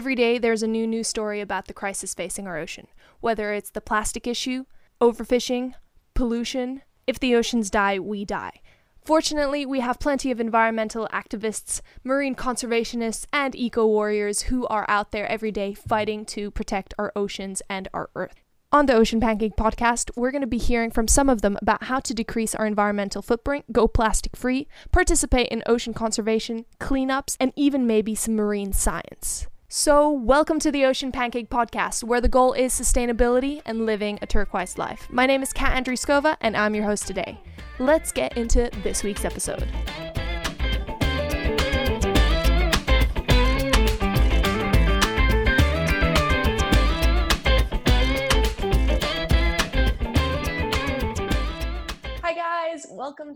Every day, there's a new news story about the crisis facing our ocean, whether it's the plastic issue, overfishing, pollution. If the oceans die, we die. Fortunately, we have plenty of environmental activists, marine conservationists, and eco warriors who are out there every day fighting to protect our oceans and our Earth. On the Ocean Pancake podcast, we're going to be hearing from some of them about how to decrease our environmental footprint, go plastic free, participate in ocean conservation, cleanups, and even maybe some marine science. So, welcome to the Ocean Pancake Podcast, where the goal is sustainability and living a turquoise life. My name is Kat Andriskova, and I'm your host today. Let's get into this week's episode.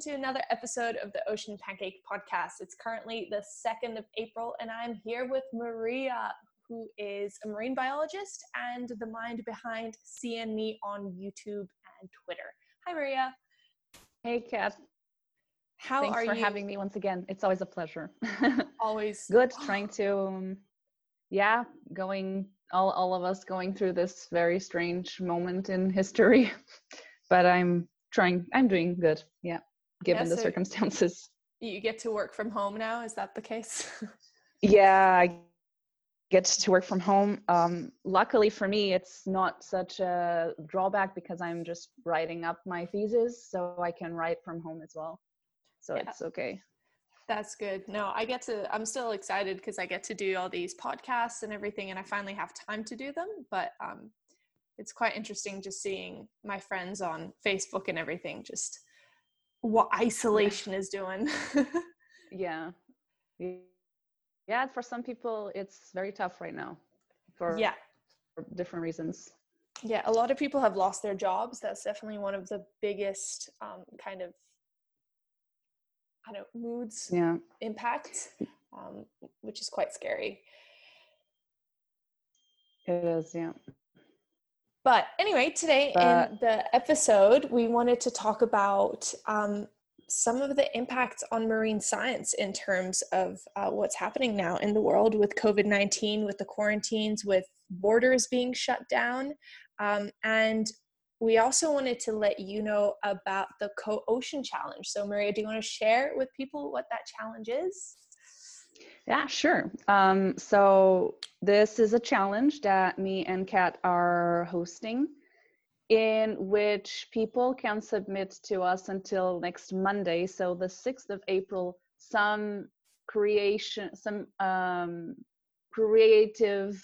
To another episode of the Ocean Pancake Podcast. It's currently the 2nd of April, and I'm here with Maria, who is a marine biologist and the mind behind CN on YouTube and Twitter. Hi, Maria. Hey, Kat. How are you? Thanks are for you? having me once again. It's always a pleasure. Always Good. Trying to, um, yeah, going all all of us going through this very strange moment in history, but I'm trying. I'm doing good. Yeah, given Yeah, the so- circumstances. You get to work from home now. Is that the case? Yeah, I get to work from home. Um, luckily for me, it's not such a drawback because I'm just writing up my thesis, so I can write from home as well. So Yeah. it's okay. That's good. No, I get to, I'm still excited because I get to do all these podcasts and everything, and I finally have time to do them. But um, it's quite interesting just seeing my friends on Facebook and everything, just what isolation is doing. yeah yeah for some people it's very tough right now for yeah. for different reasons Yeah. A lot of people have lost their jobs. That's definitely one of the biggest um, kind of, I don't know, moods yeah impact, um, which is quite scary. it is yeah But anyway, today in the episode, we wanted to talk about um, some of the impacts on marine science in terms of uh, what's happening now in the world with COVID 19, with the quarantines, with borders being shut down. Um, and we also wanted to let you know about the Co Ocean Challenge. So, Maria, do you want to share with people what that challenge is? yeah sure um, so this is a challenge that me and kat are hosting in which people can submit to us until next monday. So the 6th of april some creation some um, creative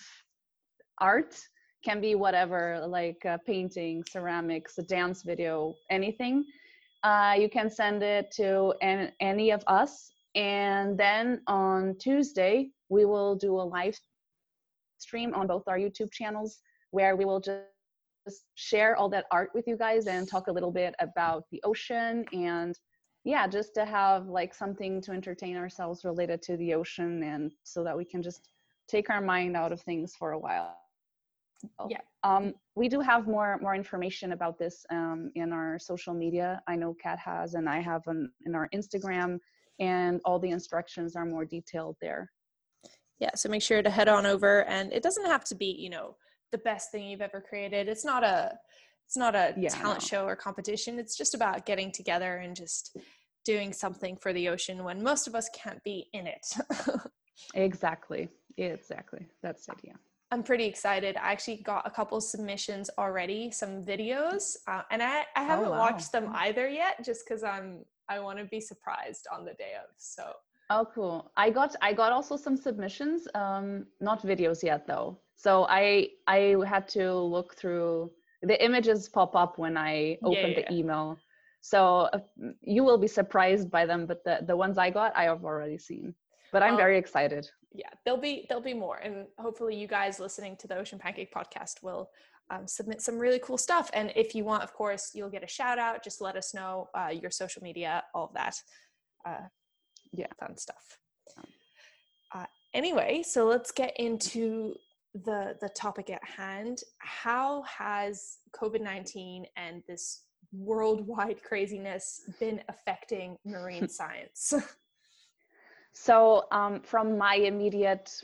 art can be whatever like uh, painting ceramics a dance video anything. Uh, you can send it to an, any of us. And then on tuesday we will do a live stream on both our youtube channels where we will just just share all that art with you guys and talk a little bit about the ocean and yeah just to have like something to entertain ourselves related to the ocean and so that we can just take our mind out of things for a while. Yeah. um, we do have more more information about this um, in our social media. I know kat has and i have on, in our instagram and all the instructions are more detailed there Yeah, so make sure to head on over and it doesn't have to be, you know, the best thing you've ever created. It's not a it's not a Yeah, talent no. show or competition. It's just about getting together and just doing something for the ocean when most of us can't be in it. exactly exactly that's it yeah I'm pretty excited. I actually got a couple submissions already, some videos, uh, and I, I haven't wow. watched them either yet, just because I'm I want to be surprised on the day of. So Oh, cool. I got I got also some submissions, um, not videos yet though. So I I had to look through the images pop up when I Yeah, open yeah, the email. So uh, you will be surprised by them, but the the ones I got I have already seen. But I'm Oh. very excited. yeah there'll be there'll be more and hopefully you guys listening to the ocean pancake podcast will um, submit some really cool stuff and if you want of course you'll get a shout out just let us know uh, your social media all of that uh, Yeah. fun stuff. Uh, anyway so let's get into the the topic at hand. How has covid-19 and this worldwide craziness been affecting marine science? So um, from my immediate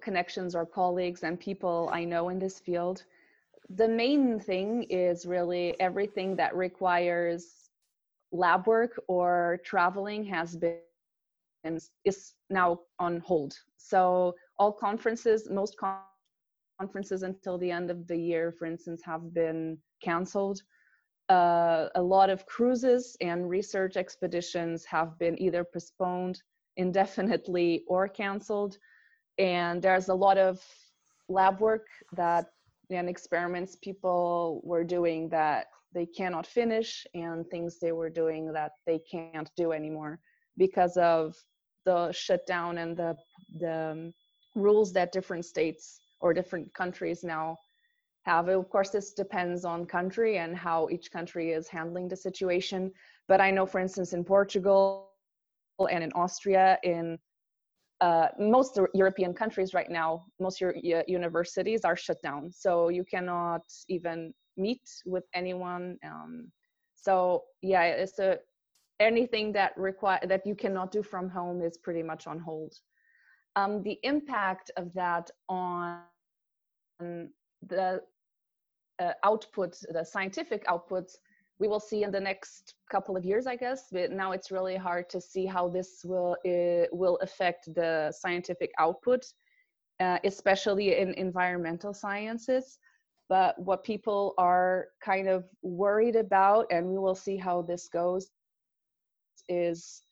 connections or colleagues and people I know in this field, the main thing is really everything that requires lab work or traveling has been is now on hold. So all conferences, most conferences until the end of the year, for instance, have been canceled. Uh, a lot of cruises and research expeditions have been either postponed indefinitely or canceled. And there's a lot of lab work that and experiments people were doing that they cannot finish and things they were doing that they can't do anymore because of the shutdown and the the um, rules that different states or different countries now have. Of course, this depends on country and how each country is handling the situation. But I know, for instance, in Portugal and in Austria, in uh, most European countries right now, most universities are shut down. So you cannot even meet with anyone. Um, so yeah, it's a anything that require that you cannot do from home is pretty much on hold. Um, the impact of that on the uh, output, the scientific outputs, we will see in the next couple of years, I guess. But now it's really hard to see how this will uh, will affect the scientific output, uh, especially in environmental sciences. But what people are kind of worried about, and we will see how this goes, is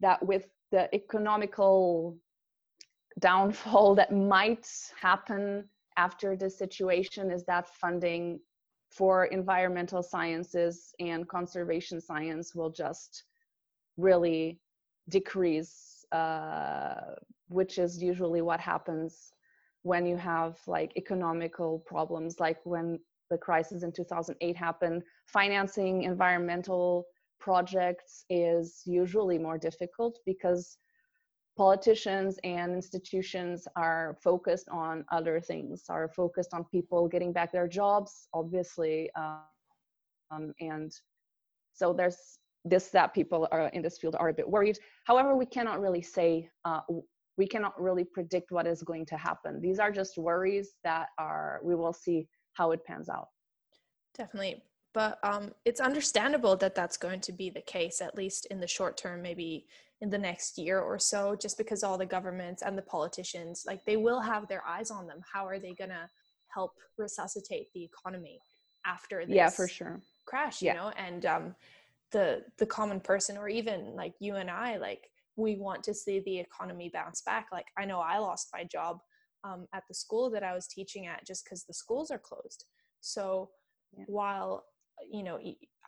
that with the economical downfall that might happen after this situation is that funding for environmental sciences and conservation science will just really decrease uh, which is usually what happens when you have like economical problems like when the crisis in 2008 happened. Financing environmental projects is usually more difficult because politicians and institutions are focused on other things are focused on people getting back their jobs obviously um, and so there's this that people are in this field are a bit worried. However we cannot really say uh, we cannot really predict what is going to happen. These are just worries that are we will see how it pans out. Definitely but um, it's understandable that that's going to be the case at least in the short term maybe in the next year or so just because all the governments and the politicians like they will have their eyes on them. How are they going to help resuscitate the economy after this yeah for sure. crash you yeah. know? And um, the the common person or even like you and i like we want to see the economy bounce back. Like i know i lost my job um, at the school that i was teaching at just because the schools are closed. So yeah. while you know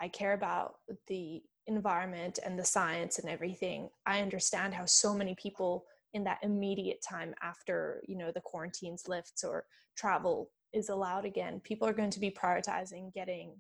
i care about the environment and the science and everything. I understand how so many people in that immediate time after you know the quarantines lifts or travel is allowed again. People are going to be prioritizing getting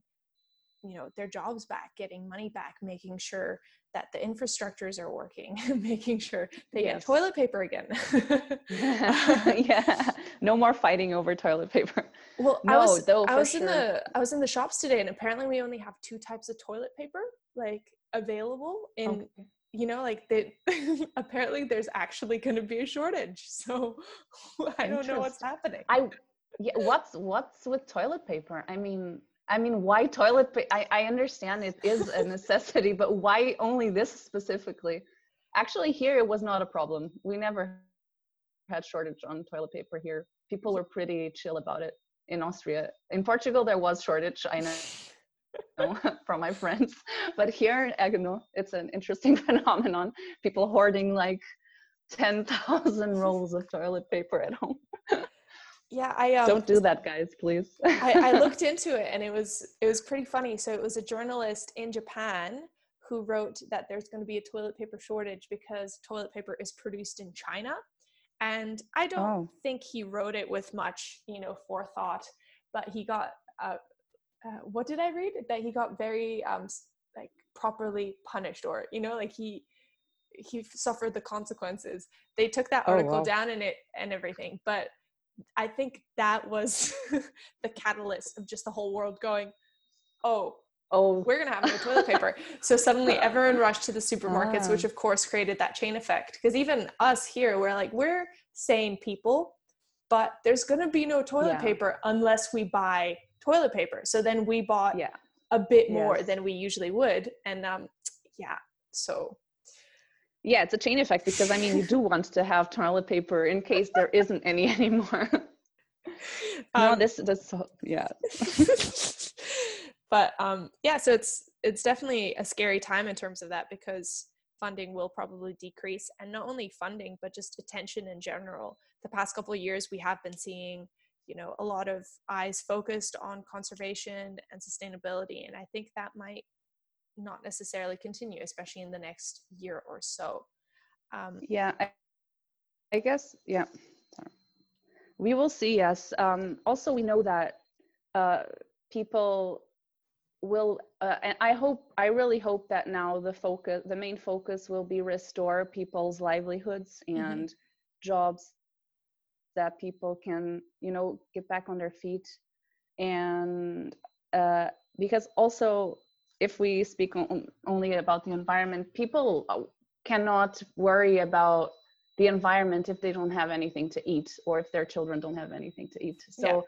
you know their jobs back getting money back making sure that the infrastructures are working making sure they yes. get toilet paper again yeah no more fighting over toilet paper well no, i was, though, I was sure. in the i was in the shops today and apparently we only have two types of toilet paper like available in okay. you know like that apparently there's actually going to be a shortage so i don't know what's happening i yeah what's what's with toilet paper i mean I mean, why toilet paper? I, I understand it is a necessity, but why only this specifically? Actually, here it was not a problem. We never had shortage on toilet paper here. People were pretty chill about it in Austria. In Portugal, there was shortage. I know from my friends, but here, in know it's an interesting phenomenon. People hoarding like ten thousand rolls of toilet paper at home yeah i um, don't do that guys please. I, I looked into it and it was it was pretty funny. So it was a journalist in japan who wrote that there's going to be a toilet paper shortage because toilet paper is produced in china. And i don't oh. think he wrote it with much you know forethought but he got uh, uh, what did i read? That he got very um like properly punished or you know like he he suffered the consequences. They took that oh, article oh, wow. down in it and everything but I think that was the catalyst of just the whole world going, oh, oh, we're gonna have no toilet paper. so suddenly everyone rushed to the supermarkets, which ah. of course created that chain effect. Because even us here, we're like, we're sane people. but there's going to be no toilet Yeah. paper unless we buy toilet paper. So then we bought Yeah. a bit more Yes. than we usually would. And um, yeah, so Yeah, it's a chain effect because I mean, you do want to have toilet paper in case there isn't any anymore. no, um, this, this, yeah. but um, yeah, so it's it's definitely a scary time in terms of that because funding will probably decrease, and not only funding but just attention in general. The past couple of years, we have been seeing you know a lot of eyes focused on conservation and sustainability, and I think that might not necessarily continue, especially in the next year or so. Um, Yeah, I, I guess, yeah. We will see, yes. Um, also, we know that uh, people will, uh, and I hope, I really hope that now the focus, the main focus will be restore people's livelihoods Mhm. and jobs that people can, you know, get back on their feet. And uh, because also, if we speak on, only about the environment, people uh, cannot worry about the environment if they don't have anything to eat or if their children don't have anything to eat. So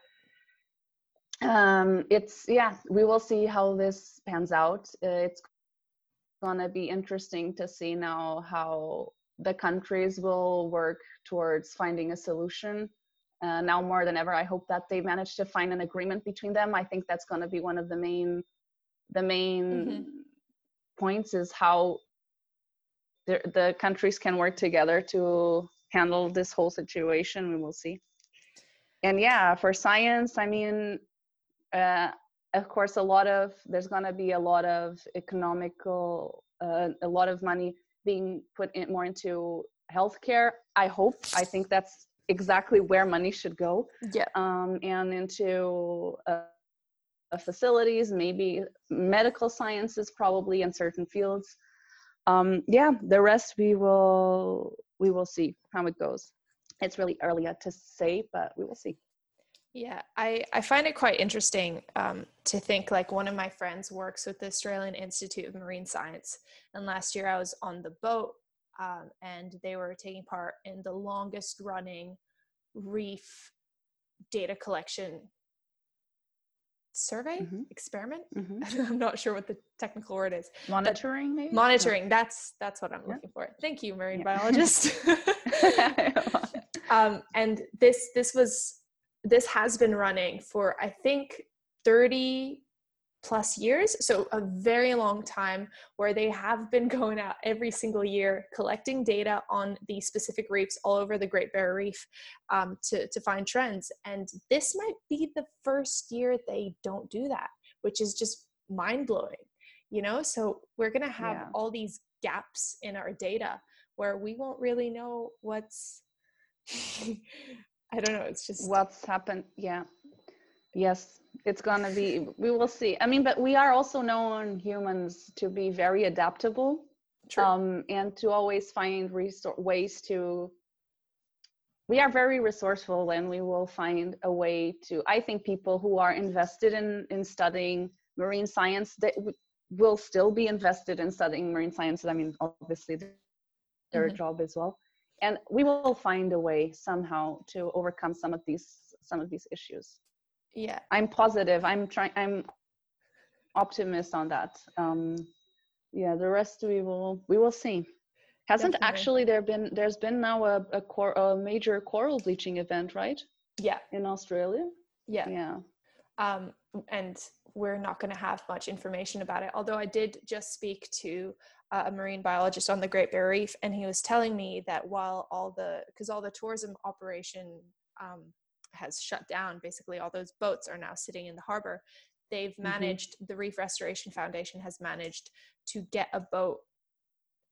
um, it's yeah, we will see how this pans out. Uh, it's gonna be interesting to see now how the countries will work towards finding a solution. Uh, now more than ever, I hope that they manage to find an agreement between them. I think that's going to be one of the main, the main Mhm. points is how the, the countries can work together to handle this whole situation. We will see. And yeah, for science, I mean, uh, of course, a lot of there's going to be a lot of economical, uh, a lot of money being put in more into healthcare. I hope. I think that's exactly where money should go yeah, um, and into uh, facilities, maybe medical sciences, probably in certain fields. Um, yeah, the rest we will we will see how it goes. It's really early to say, but we will see. Yeah, I, I find it quite interesting um, to think like one of my friends works with the Australian Institute of Marine Science. And last year I was on the boat um, and they were taking part in the longest running reef data collection survey Mhm. experiment. Mhm. I'm not sure what the technical word is. Monitoring, maybe? Monitoring. That's that's what I'm Yeah. looking for. Thank you, marine Yeah. biologist. Um, and this this was this has been running for I think 30 plus years, so a very long time where they have been going out every single year collecting data on the specific reefs all over the Great Barrier Reef um, to to find trends. And this might be the first year they don't do that, which is just mind blowing. You know, so we're gonna have Yeah. all these gaps in our data where we won't really know what's I don't know, it's just what's happened yeah yes it's gonna be we will see i mean but we are also known humans to be very adaptable true. um, and to always find resor- ways to we are very resourceful and we will find a way to i think people who are invested in in studying marine science that w- will still be invested in studying marine sciences i mean obviously their Mhm. job as well and we will find a way somehow to overcome some of these some of these issues yeah. i'm positive i'm trying i'm optimist on that um yeah the rest we will we will see hasn't Definitely. actually there been there's been now a a, cor- a major coral bleaching event right Yeah. in australia Yeah. yeah um, and we're not going to have much information about it. Although I did just speak to uh, a marine biologist on the Great Barrier Reef, and he was telling me that while all the because all the tourism operation um, has shut down, basically all those boats are now sitting in the harbor. They've managed the Reef Restoration Foundation has managed to get a boat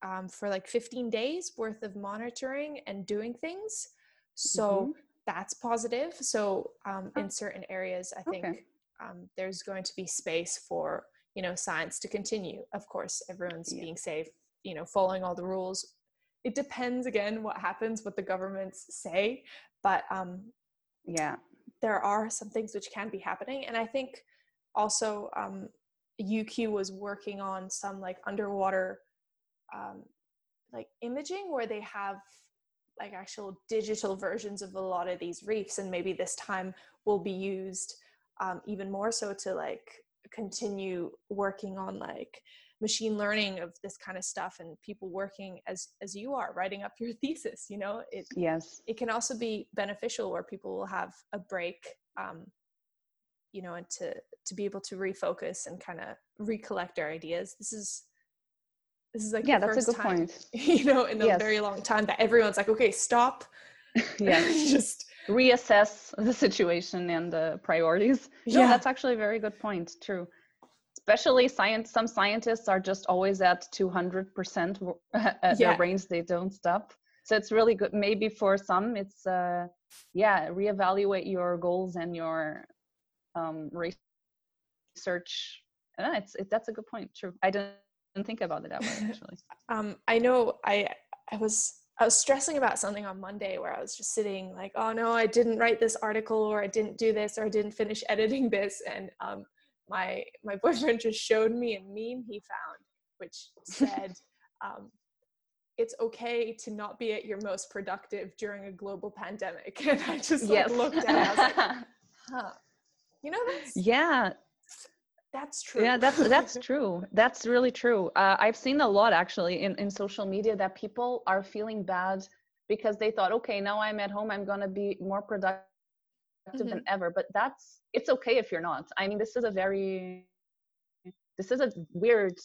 um, for like 15 days worth of monitoring and doing things. So Mhm. that's positive. So um, in certain areas, I think Okay. um, there's going to be space for you know science to continue. Of course, everyone's Yeah. being safe, you know, following all the rules. It depends again what happens, what the governments say, but um, yeah. There are some things which can be happening, and I think also um, UQ was working on some like underwater um, like imaging where they have like actual digital versions of a lot of these reefs and maybe this time will be used um, even more so to like continue working on like machine learning of this kind of stuff and people working as as you are writing up your thesis you know it yes. it can also be beneficial where people will have a break um, you know and to to be able to refocus and kind of recollect our ideas. This is this is like yeah that's a good time, point. you know in a yes. very long time that everyone's like okay stop. Yeah just reassess the situation and the priorities. No, yeah. that's actually a very good point true especially science some scientists are just always at 200% at yeah. their brains they don't stop so it's really good maybe for some it's uh yeah reevaluate your goals and your um research it's it, that's a good point true i didn't think about it that way actually um i know i i was I was stressing about something on Monday where I was just sitting like, oh no, I didn't write this article or I didn't do this or I didn't finish editing this. And um, my my boyfriend just showed me a meme he found which said um, it's okay to not be at your most productive during a global pandemic. And i just like, yes. looked at it i was like huh. You know that's yeah. that's true yeah that's that's true. that's really true. Uh, i've seen a lot actually in, in social media that people are feeling bad because they thought okay now i'm at home i'm going to be more productive mm-hmm. than ever but that's it's okay if you're not i mean this is a very this is a weird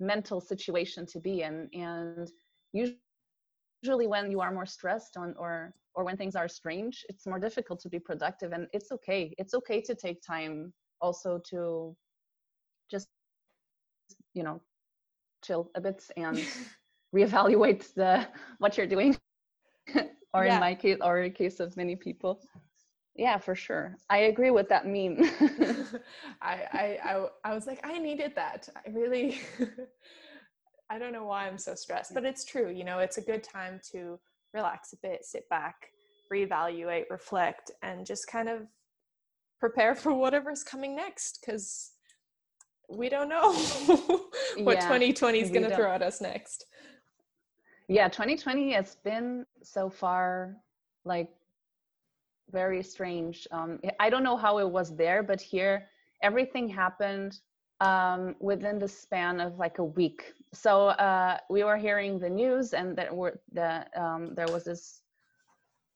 mental situation to be in and usually when you are more stressed on or or when things are strange it's more difficult to be productive and it's okay it's okay to take time also to just you know chill a bit and reevaluate the what you're doing or yeah. in my case or in case of many people yeah for sure. I agree with that meme. I, I, I i was like i needed that. I really i don't know why i'm so stressed but it's true you know it's a good time to relax a bit sit back reevaluate reflect and just kind of prepare for whatever's coming next because we don't know what yeah, 2020 is going to throw at us next. Yeah 2020 has been so far like very strange. Um, I don't know how it was there, but here everything happened um, within the span of like a week. So uh, we were hearing the news, and that were that um, there was this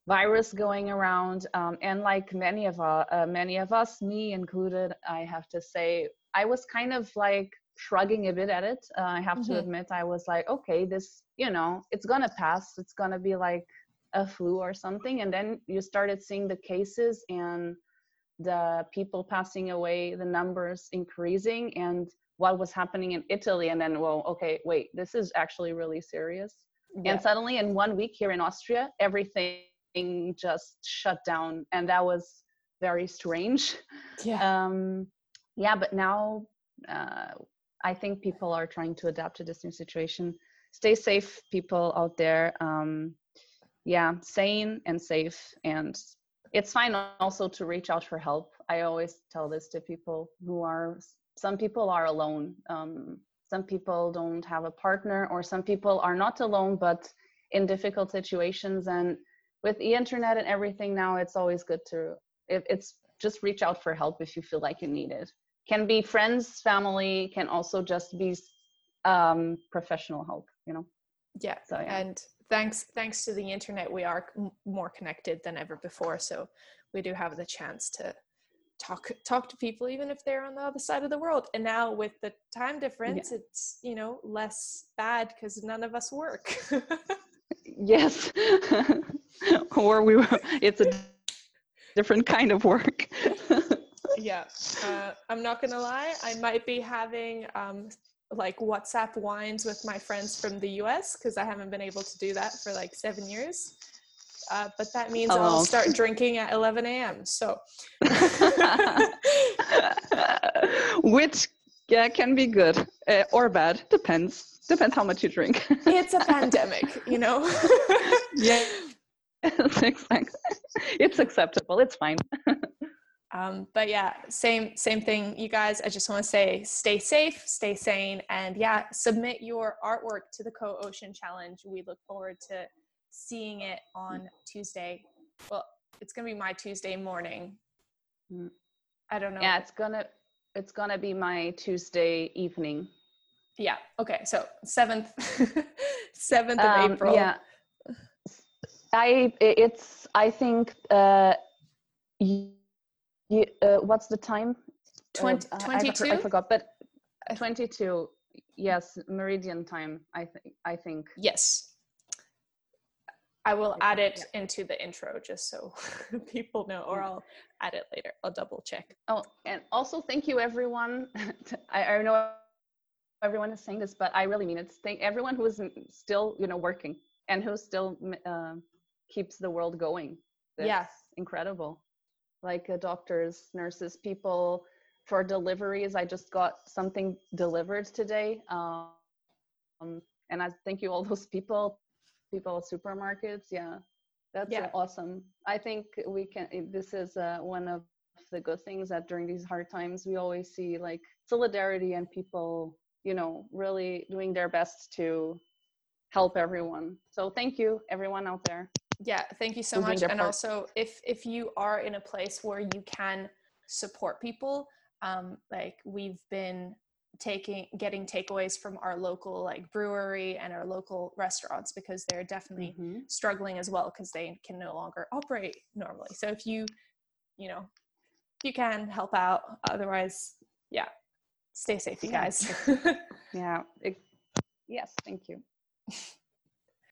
virus going around, um, and like many of uh, uh, many of us, me included, I have to say, I was kind of like shrugging a bit at it. Uh, I have mm-hmm. to admit, I was like, okay, this, you know, it's gonna pass. It's gonna be like a flu or something and then you started seeing the cases and the people passing away the numbers increasing and what was happening in italy and then well okay wait this is actually really serious. Yeah. and suddenly in one week here in austria everything just shut down and that was very strange. Yeah. Um yeah but now uh, i think people are trying to adapt to this new situation. Stay safe people out there. Um yeah sane and safe and it's fine also to reach out for help i always tell this to people who are some people are alone um, some people don't have a partner or some people are not alone but in difficult situations and with the internet and everything now it's always good to it, it's just reach out for help if you feel like you need it can be friends family can also just be um, professional help you know yeah. So, yeah. and thanks thanks to the internet we are more connected than ever before. So we do have the chance to talk talk to people even if they're on the other side of the world. And now with the time difference yeah. it's you know less bad because none of us work. Yes. Or we it's a different kind of work. Yeah uh, i'm not gonna lie i might be having um, like WhatsApp wines with my friends from the US because I haven't been able to do that for like seven years. Uh, but that means oh. I'll start drinking at 11 a.m. So, which yeah can be good uh, or bad, depends. Depends how much you drink. it's a pandemic, you know. yeah, exactly. it's acceptable. It's fine. Um, but yeah, same same thing, you guys. I just want to say, stay safe, stay sane, and yeah, submit your artwork to the Co Ocean Challenge. We look forward to seeing it on Tuesday. Well, it's gonna be my Tuesday morning. Mm. I don't know. Yeah, it's gonna it's gonna be my Tuesday evening. Yeah. Okay. So seventh, seventh of Um, April. Yeah. I it's I think uh, y- y- uh what's the time? Twenty- Uh, I- I, 22? I forgot, but 22. Yes, meridian time. I think. I think. Yes. I will add it into the intro just so people know, or I'll add it later. I'll double check. Oh, and also thank you everyone. I, I know everyone is saying this, but I really mean it. Thank everyone who is still, you know, working and who still uh, keeps the world going. Yeah. That's incredible. Like uh, doctors, nurses, people for deliveries. I just got something delivered today, um, and I thank you all those people, people at supermarkets. Yeah, that's Yeah. awesome. I think we can. This is uh, one of the good things that during these hard times we always see like solidarity and people, you know, really doing their best to help everyone. So thank you, everyone out there. Yeah, thank you so much. And also, if if you are in a place where you can support people, um, like we've been taking getting takeaways from our local like brewery and our local restaurants because they're definitely Mhm. struggling as well because they can no longer operate normally. So if you, you know, you can help out, otherwise, yeah, stay safe, you Yeah. guys. Yeah. it- yes. Thank you.